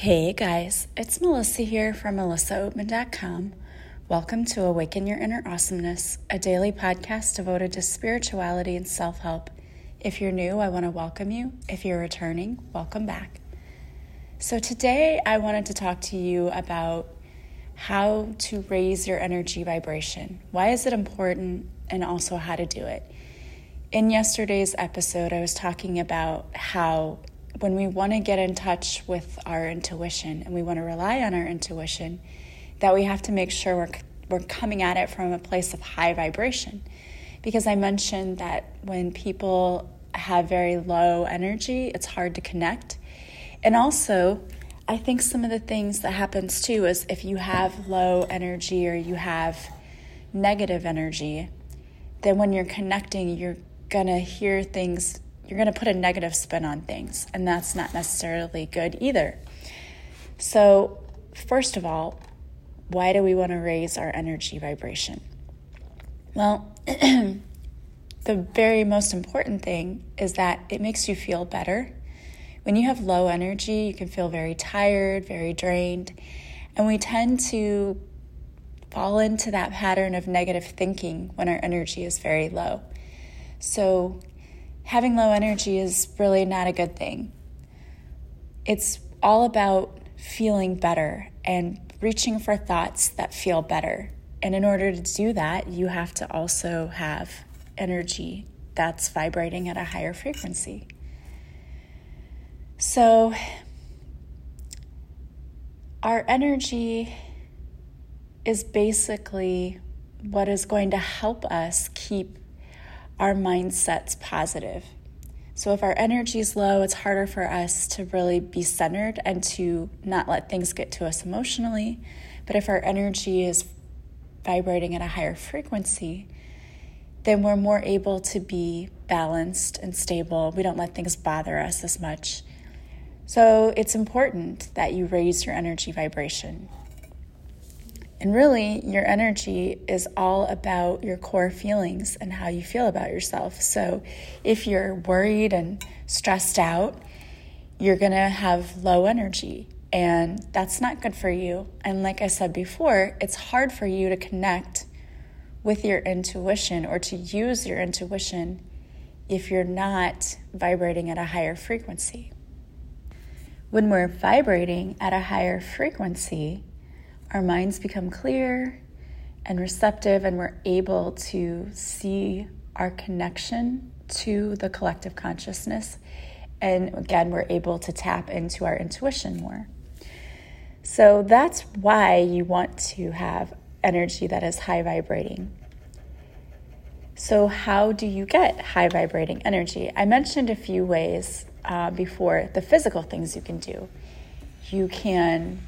Hey guys, it's Melissa here from melissaoatman.com. Welcome to Awaken Your Inner Awesomeness, a daily podcast devoted to spirituality and self help. If you're new, I want to welcome you. If you're returning, welcome back. So, today I wanted to talk to you about how to raise your energy vibration. Why is it important, and also how to do it. In yesterday's episode, I was talking about how when we want to get in touch with our intuition and we want to rely on our intuition, that we have to make sure we're, we're coming at it from a place of high vibration. Because I mentioned that when people have very low energy, it's hard to connect. And also, I think some of the things that happens too is if you have low energy or you have negative energy, then when you're connecting, you're going to hear things you're going to put a negative spin on things, and that's not necessarily good either. So, first of all, why do we want to raise our energy vibration? Well, the very most important thing is that it makes you feel better. When you have low energy, you can feel very tired, very drained, and we tend to fall into that pattern of negative thinking when our energy is very low. So, having low energy is really not a good thing. It's all about feeling better and reaching for thoughts that feel better. And in order to do that, you have to also have energy that's vibrating at a higher frequency. So, our energy is basically what is going to help us keep our mindset's positive. So if our energy is low, it's harder for us to really be centered and to not let things get to us emotionally. But if our energy is vibrating at a higher frequency, then we're more able to be balanced and stable. We don't let things bother us as much. So it's important that you raise your energy vibration. And really, your energy is all about your core feelings and how you feel about yourself. So, if you're worried and stressed out, you're going to have low energy, and that's not good for you. And, like I said before, it's hard for you to connect with your intuition or to use your intuition if you're not vibrating at a higher frequency. When we're vibrating at a higher frequency, our minds become clear and receptive, and we're able to see our connection to the collective consciousness. And again, we're able to tap into our intuition more. So that's why you want to have energy that is high vibrating. So, how do you get high vibrating energy? I mentioned a few ways uh, before the physical things you can do. You can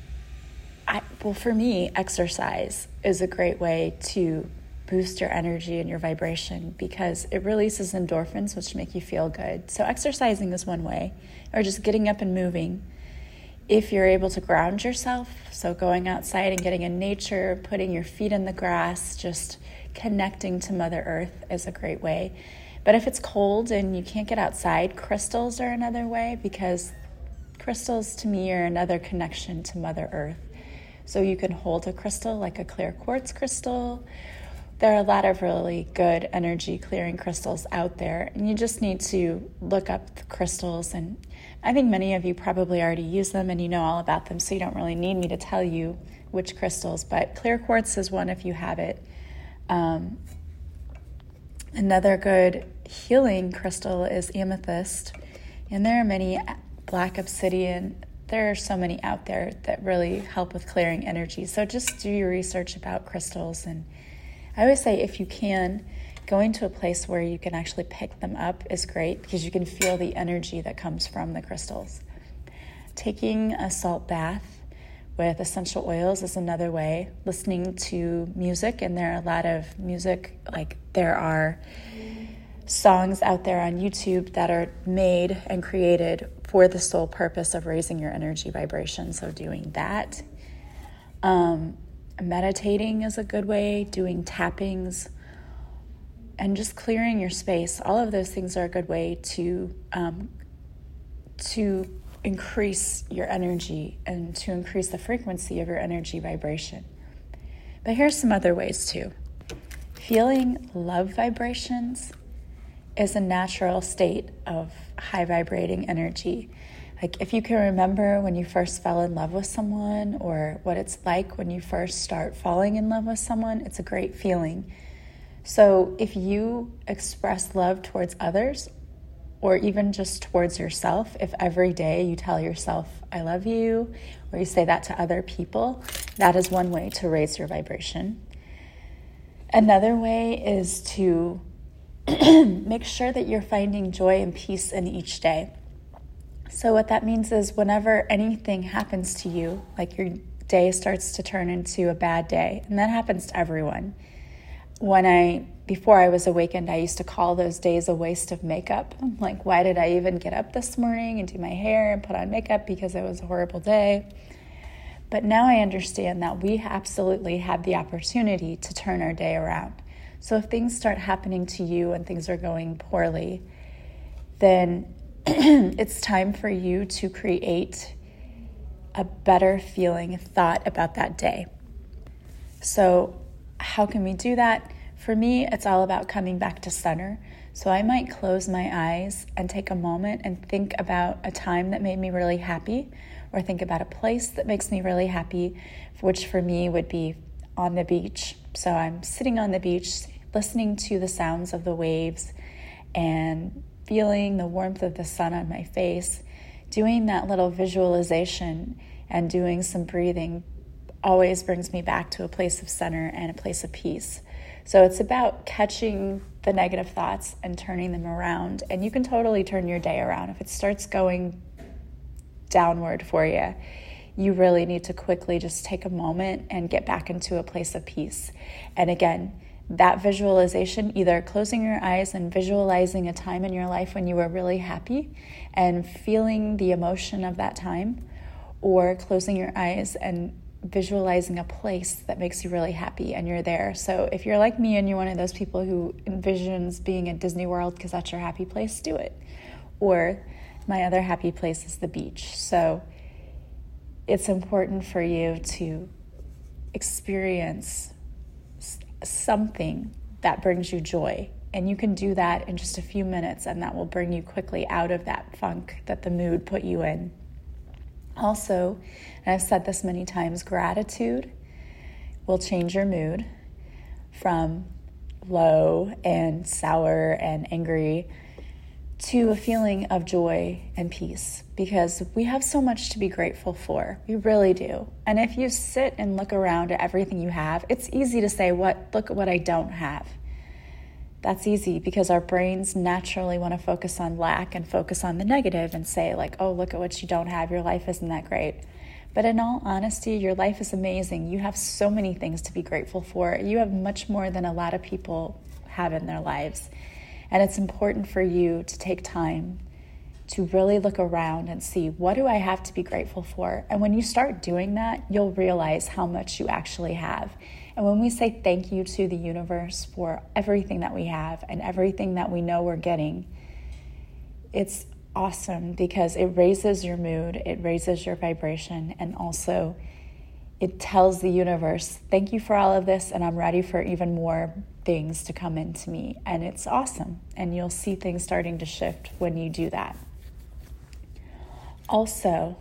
I, well, for me, exercise is a great way to boost your energy and your vibration because it releases endorphins, which make you feel good. So, exercising is one way, or just getting up and moving. If you're able to ground yourself, so going outside and getting in nature, putting your feet in the grass, just connecting to Mother Earth is a great way. But if it's cold and you can't get outside, crystals are another way because crystals to me are another connection to Mother Earth. So you can hold a crystal like a clear quartz crystal. There are a lot of really good energy clearing crystals out there, and you just need to look up the crystals. And I think many of you probably already use them and you know all about them, so you don't really need me to tell you which crystals, but clear quartz is one if you have it. Um, another good healing crystal is amethyst, and there are many black obsidian there are so many out there that really help with clearing energy. So just do your research about crystals. And I always say if you can, going to a place where you can actually pick them up is great because you can feel the energy that comes from the crystals. Taking a salt bath with essential oils is another way. Listening to music, and there are a lot of music, like there are songs out there on YouTube that are made and created for the sole purpose of raising your energy vibration. So, doing that. Um, meditating is a good way, doing tappings, and just clearing your space. All of those things are a good way to um, to increase your energy and to increase the frequency of your energy vibration. But here's some other ways too. Feeling love vibrations is a natural state of high vibrating energy. Like, if you can remember when you first fell in love with someone or what it's like when you first start falling in love with someone, it's a great feeling. So, if you express love towards others or even just towards yourself, if every day you tell yourself, I love you, or you say that to other people, that is one way to raise your vibration. Another way is to make sure that you're finding joy and peace in each day. So, what that means is whenever anything happens to you, like your day starts to turn into a bad day, and that happens to everyone. When I, before I was awakened, I used to call those days a waste of makeup. I'm like, why did I even get up this morning and do my hair and put on makeup because it was a horrible day? But now I understand that we absolutely have the opportunity to turn our day around. So if things start happening to you and things are going poorly, then it's time for you to create a better feeling thought about that day. So, how can we do that? For me, it's all about coming back to center. So, I might close my eyes and take a moment and think about a time that made me really happy, or think about a place that makes me really happy, which for me would be on the beach. So, I'm sitting on the beach, listening to the sounds of the waves and feeling the warmth of the sun on my face, doing that little visualization and doing some breathing always brings me back to a place of center and a place of peace. So it's about catching the negative thoughts and turning them around. And you can totally turn your day around. If it starts going downward for you, you really need to quickly just take a moment and get back into a place of peace. And again, that visualization, either closing your eyes and visualizing a time in your life when you were really happy and feeling the emotion of that time, or closing your eyes and visualizing a place that makes you really happy and you're there. So if you're like me and you're one of those people who envisions being at Disney World because that's your happy place, do it. Or my other happy place is the beach. So it's important for you to experience something that brings you joy. And you can do that in just a few minutes, and that will bring you quickly out of that funk that the mood put you in. Also, and I've said this many times, gratitude will change your mood from low and sour and angry to a feeling of joy and peace because we have so much to be grateful for. We really do. And if you sit and look around at everything you have, it's easy to say, "What look at what I don't have." That's easy because our brains naturally want to focus on lack and focus on the negative and say like, "Oh, look at what you don't have. Your life isn't that great." But in all honesty, your life is amazing. You have so many things to be grateful for. You have much more than a lot of people have in their lives. And it's important for you to take time to really look around and see what do I have to be grateful for? And when you start doing that, you'll realize how much you actually have. And when we say thank you to the universe for everything that we have and everything that we know we're getting, it's awesome because it raises your mood, it raises your vibration, and also it tells the universe, thank you for all of this, and I'm ready for even more things to come into me. And it's awesome. And you'll see things starting to shift when you do that. Also,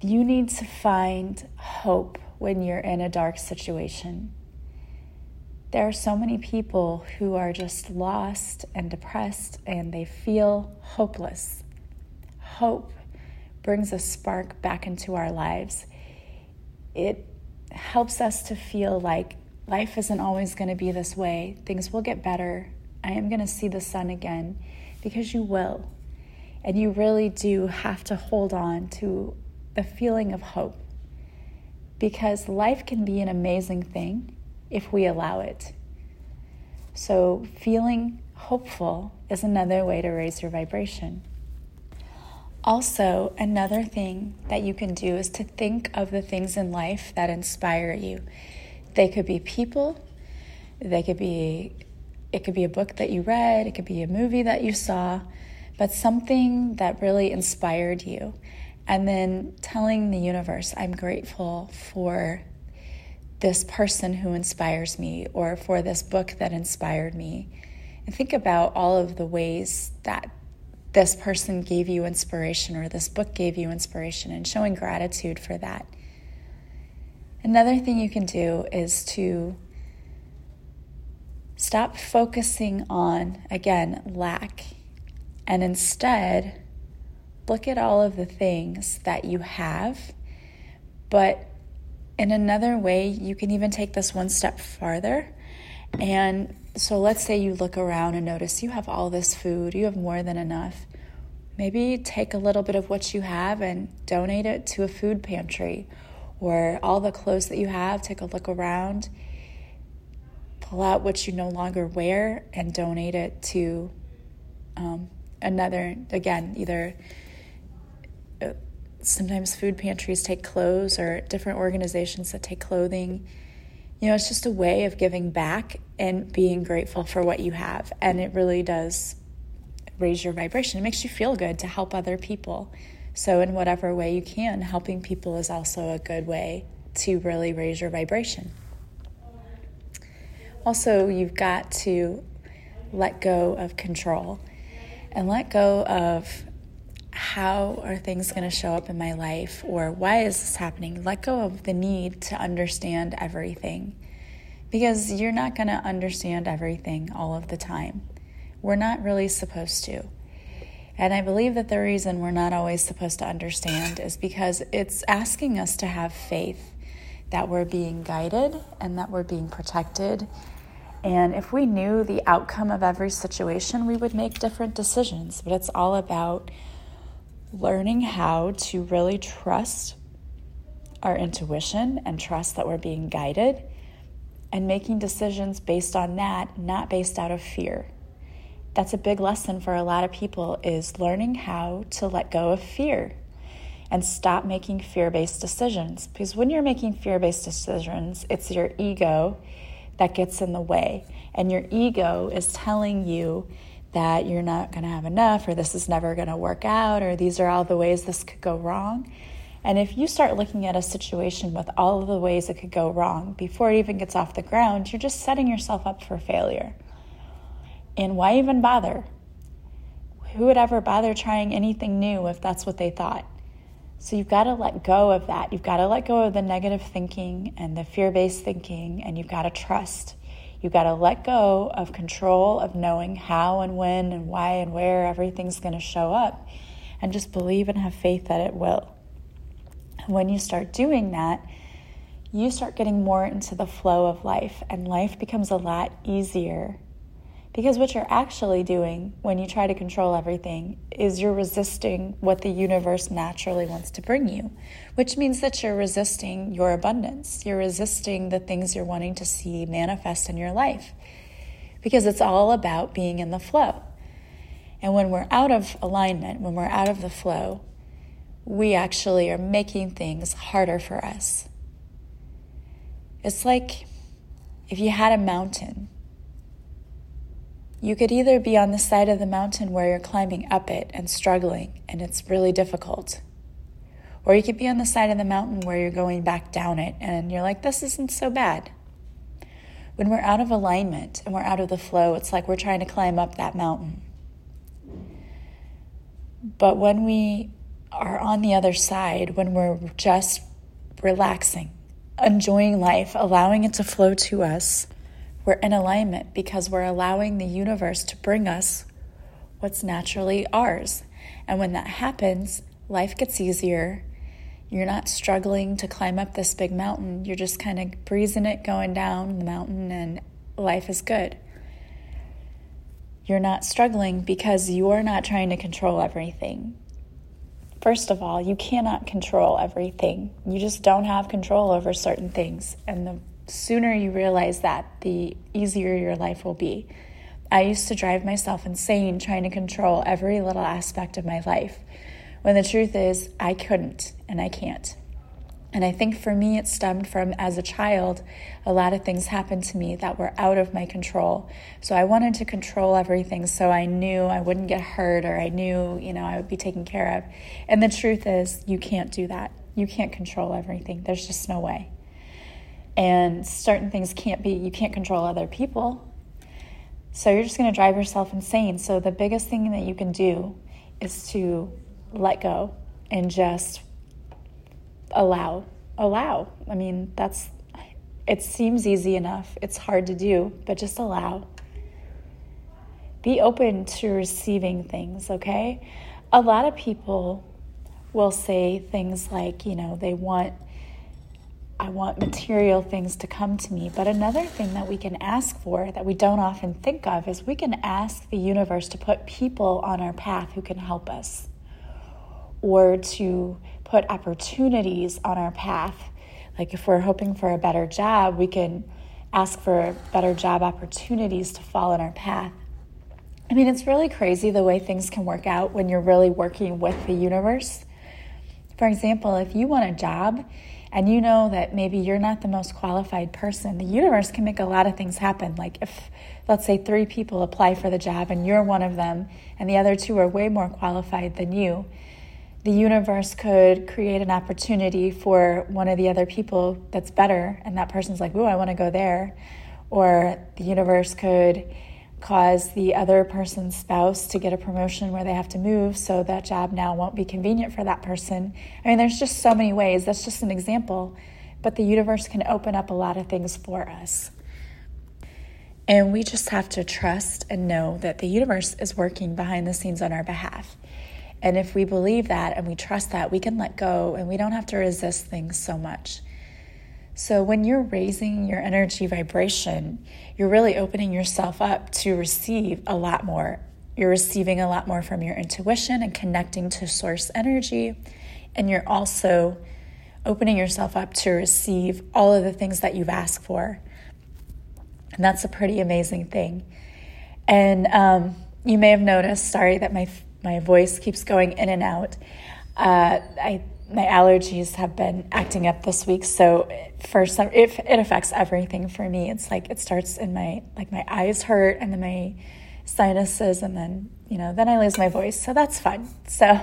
you need to find hope when you're in a dark situation. There are so many people who are just lost and depressed and they feel hopeless. Hope brings a spark back into our lives. It helps us to feel like life isn't always going to be this way. Things will get better. I am going to see the sun again because you will. And you really do have to hold on to the feeling of hope because life can be an amazing thing if we allow it. So, feeling hopeful is another way to raise your vibration. Also, another thing that you can do is to think of the things in life that inspire you. They could be people, they could be it could be a book that you read, it could be a movie that you saw, but something that really inspired you. And then telling the universe, I'm grateful for this person who inspires me or for this book that inspired me. And think about all of the ways that this person gave you inspiration or this book gave you inspiration and showing gratitude for that. Another thing you can do is to stop focusing on, again, lack, and instead look at all of the things that you have. But in another way, you can even take this one step farther. And so let's say you look around and notice you have all this food, you have more than enough. Maybe take a little bit of what you have and donate it to a food pantry or all the clothes that you have, take a look around, pull out what you no longer wear and donate it to um, another, again, either uh, sometimes food pantries take clothes or different organizations that take clothing. You know, it's just a way of giving back and being grateful for what you have. And it really does raise your vibration. It makes you feel good to help other people. So, in whatever way you can, helping people is also a good way to really raise your vibration. Also, you've got to let go of control and let go of how are things going to show up in my life or why is this happening? Let go of the need to understand everything because you're not going to understand everything all of the time. We're not really supposed to. And I believe that the reason we're not always supposed to understand is because it's asking us to have faith that we're being guided and that we're being protected. And if we knew the outcome of every situation, we would make different decisions. But it's all about learning how to really trust our intuition and trust that we're being guided and making decisions based on that, not based out of fear. That's a big lesson for a lot of people is learning how to let go of fear and stop making fear-based decisions. Because when you're making fear-based decisions it's your ego that gets in the way. And your ego is telling you that you're not going to have enough or this is never going to work out or these are all the ways this could go wrong and if you start looking at a situation with all of the ways it could go wrong before it even gets off the ground you're just setting yourself up for failure and why even bother? Who would ever bother trying anything new if that's what they thought? So you've got to let go of that. You've got to let go of the negative thinking and the fear based thinking, and you've got to trust. You've got to let go of control of knowing how and when and why and where everything's going to show up, and just believe and have faith that it will. And when you start doing that, you start getting more into the flow of life, and life becomes a lot easier because what you're actually doing when you try to control everything is you're resisting what the universe naturally wants to bring you, which means that you're resisting your abundance. You're resisting the things you're wanting to see manifest in your life because it's all about being in the flow. And when we're out of alignment, when we're out of the flow, we actually are making things harder for us. It's like if you had a mountain you could either be on the side of the mountain where you're climbing up it and struggling and it's really difficult, or you could be on the side of the mountain where you're going back down it and you're like, this isn't so bad. When we're out of alignment and we're out of the flow, it's like we're trying to climb up that mountain. But when we are on the other side, when we're just relaxing, enjoying life, allowing it to flow to us, we're in alignment because we're allowing the universe to bring us what's naturally ours. And when that happens, life gets easier. You're not struggling to climb up this big mountain. You're just kind of breezing it going down the mountain, and life is good. You're not struggling because you're not trying to control everything. First of all, you cannot control everything. You just don't have control over certain things. And the sooner you realize that, the easier your life will be. I used to drive myself insane trying to control every little aspect of my life, when the truth is, I couldn't and I can't. And I think for me, it stemmed from as a child, a lot of things happened to me that were out of my control. So I wanted to control everything so I knew I wouldn't get hurt or I knew, you know, I would be taken care of. And the truth is, you can't do that. You can't control everything. There's just no way. And certain things can't be, you can't control other people. So you're just going to drive yourself insane. So the biggest thing that you can do is to let go and just allow. Allow. I mean, that's it seems easy enough. It's hard to do, but just allow. Be open to receiving things, okay? A lot of people will say things like, you know, they want I want material things to come to me. But another thing that we can ask for that we don't often think of is we can ask the universe to put people on our path who can help us or to put opportunities on our path. Like if we're hoping for a better job, we can ask for better job opportunities to fall in our path. I mean, it's really crazy the way things can work out when you're really working with the universe. For example, if you want a job and you know that maybe you're not the most qualified person, the universe can make a lot of things happen. Like if, let's say, three people apply for the job and you're one of them, and the other two are way more qualified than you, the universe could create an opportunity for one of the other people that's better, and that person's like, Ooh, I want to go there. Or the universe could cause the other person's spouse to get a promotion where they have to move, so that job now won't be convenient for that person. I mean, there's just so many ways. That's just an example. But the universe can open up a lot of things for us. And we just have to trust and know that the universe is working behind the scenes on our behalf. And if we believe that and we trust that, we can let go and we don't have to resist things so much. So, when you're raising your energy vibration, you're really opening yourself up to receive a lot more. You're receiving a lot more from your intuition and connecting to source energy. And you're also opening yourself up to receive all of the things that you've asked for. And that's a pretty amazing thing. And um, you may have noticed, sorry that my my voice keeps going in and out. Uh, I my allergies have been acting up this week, so for some, it, it affects everything for me. It's like it starts in my like my eyes hurt, and then my sinuses, and then you know then I lose my voice. So that's fun. So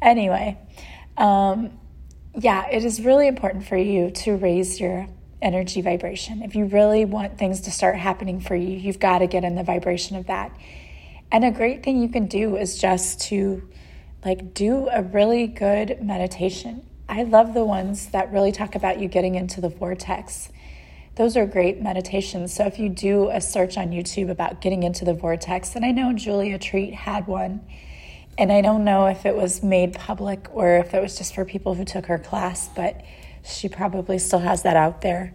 anyway, um, yeah, it is really important for you to raise your energy vibration. If you really want things to start happening for you, you've got to get in the vibration of that. And a great thing you can do is just to like do a really good meditation. I love the ones that really talk about you getting into the vortex. Those are great meditations. So if you do a search on YouTube about getting into the vortex, and I know Julia Treat had one, and I don't know if it was made public or if it was just for people who took her class, but she probably still has that out there.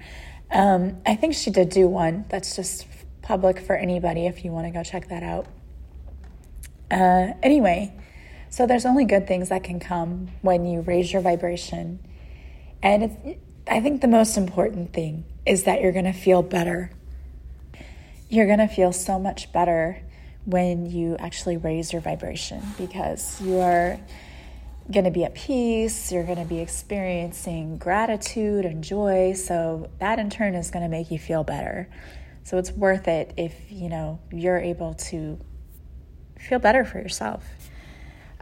Um, I think she did do one that's just public for anybody if you want to go check that out. Uh, anyway, so there's only good things that can come when you raise your vibration. And I think the most important thing is that you're going to feel better. You're going to feel so much better when you actually raise your vibration because you are going to be at peace, you're going to be experiencing gratitude and joy, so that in turn is going to make you feel better. So it's worth it if, you know, you're able to feel better for yourself.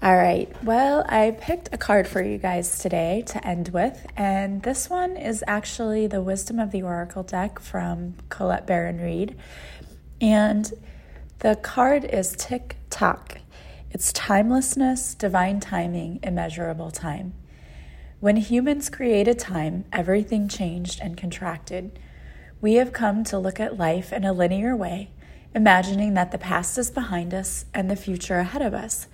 All right, well, I picked a card for you guys today to end with, and this one is actually the Wisdom of the Oracle deck from Colette Baron Reid. And the card is Tick Tock. It's timelessness, divine timing, immeasurable time. When humans created time, everything changed and contracted. We have come to look at life in a linear way imagining that the past is behind us and the future ahead of us.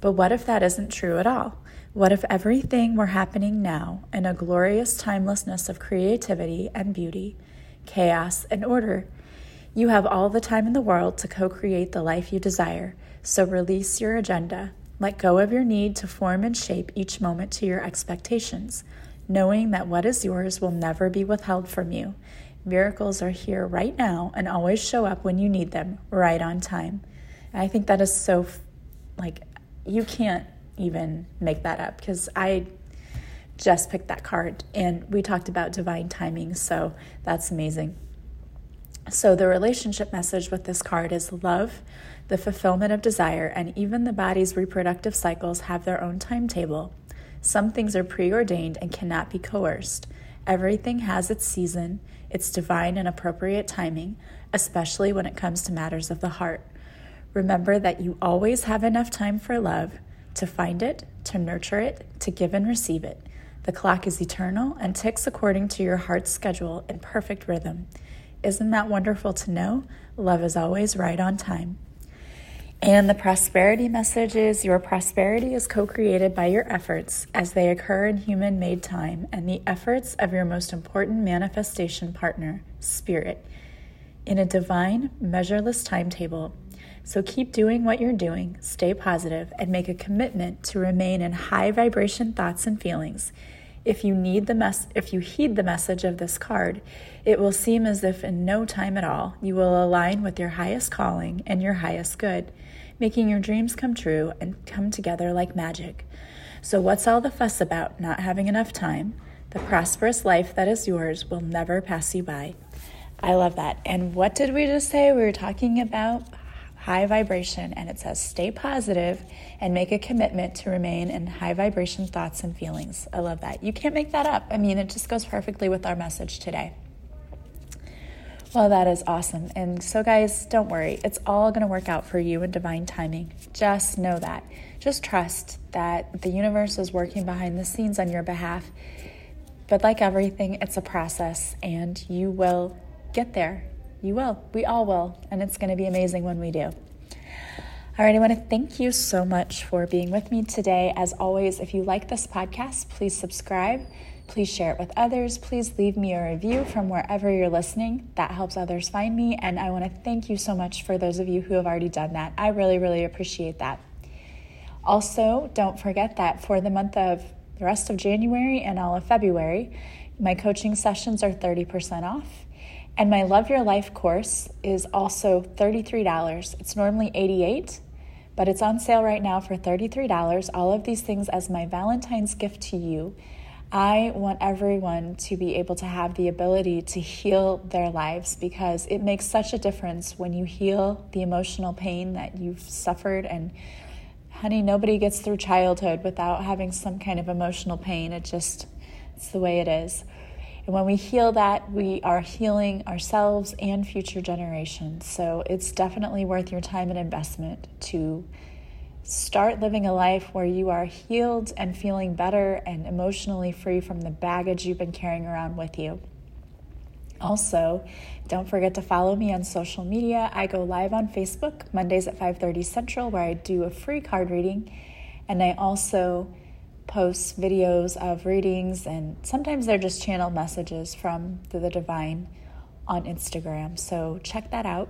But what if that isn't true at all? What if everything were happening now in a glorious timelessness of creativity and beauty, chaos and order? You have all the time in the world to co create the life you desire, so release your agenda. Let go of your need to form and shape each moment to your expectations, knowing that what is yours will never be withheld from you Miracles are here right now and always show up when you need them, right on time. And I think that is so, like, you can't even make that up because I just picked that card. And we talked about divine timing, so that's amazing. So, the relationship message with this card is love, the fulfillment of desire, and even the body's reproductive cycles have their own timetable. Some things are preordained and cannot be coerced. Everything has its season, its divine and appropriate timing, especially when it comes to matters of the heart. Remember that you always have enough time for love to find it, to nurture it, to give and receive it. The clock is eternal and ticks according to your heart's schedule in perfect rhythm. Isn't that wonderful to know? Love is always right on time. And the prosperity message is your prosperity is co created by your efforts as they occur in human made time and the efforts of your most important manifestation partner, Spirit, in a divine, measureless timetable. So keep doing what you're doing, stay positive, and make a commitment to remain in high vibration thoughts and feelings. If you need the mess if you heed the message of this card, it will seem as if in no time at all you will align with your highest calling and your highest good, making your dreams come true and come together like magic. So what's all the fuss about not having enough time? The prosperous life that is yours will never pass you by. I love that. And what did we just say? We were talking about high vibration, and it says stay positive and make a commitment to remain in high vibration thoughts and feelings. I love that. You can't make that up. I mean, it just goes perfectly with our message today. Well, that is awesome. And so, guys, don't worry. It's all going to work out for you in divine timing. Just know that. Just trust that the universe is working behind the scenes on your behalf. But, like everything, it's a process, and you will get there. You will. We all will. And it's going to be amazing when we do. All right, I want to thank you so much for being with me today. As always, if you like this podcast, please subscribe. Please share it with others. Please leave me a review from wherever you're listening. That helps others find me. And I want to thank you so much for those of you who have already done that. I really, really appreciate that. Also, don't forget that for the month of the rest of January and all of February, my coaching sessions are 30% off. And my Love Your Life course is also $33. It's normally 88, but it's on sale right now for $33. All of these things as my Valentine's gift to you. I want everyone to be able to have the ability to heal their lives because it makes such a difference when you heal the emotional pain that you've suffered. And honey, nobody gets through childhood without having some kind of emotional pain. It just, it's the way it is. And when we heal that, we are healing ourselves and future generations. So it's definitely worth your time and investment to start living a life where you are healed and feeling better and emotionally free from the baggage you've been carrying around with you. Also, don't forget to follow me on social media. I go live on Facebook Mondays at 5:30 Central where I do a free card reading and I also posts videos of readings, and sometimes they're just channel messages from the divine on Instagram. So check that out.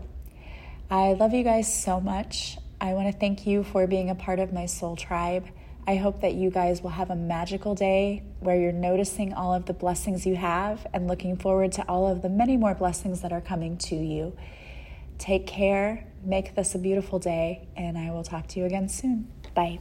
I love you guys so much. I want to thank you for being a part of my soul tribe. I hope that you guys will have a magical day where you're noticing all of the blessings you have and looking forward to all of the many more blessings that are coming to you. Take care, make this a beautiful day, and I will talk to you again soon. Bye.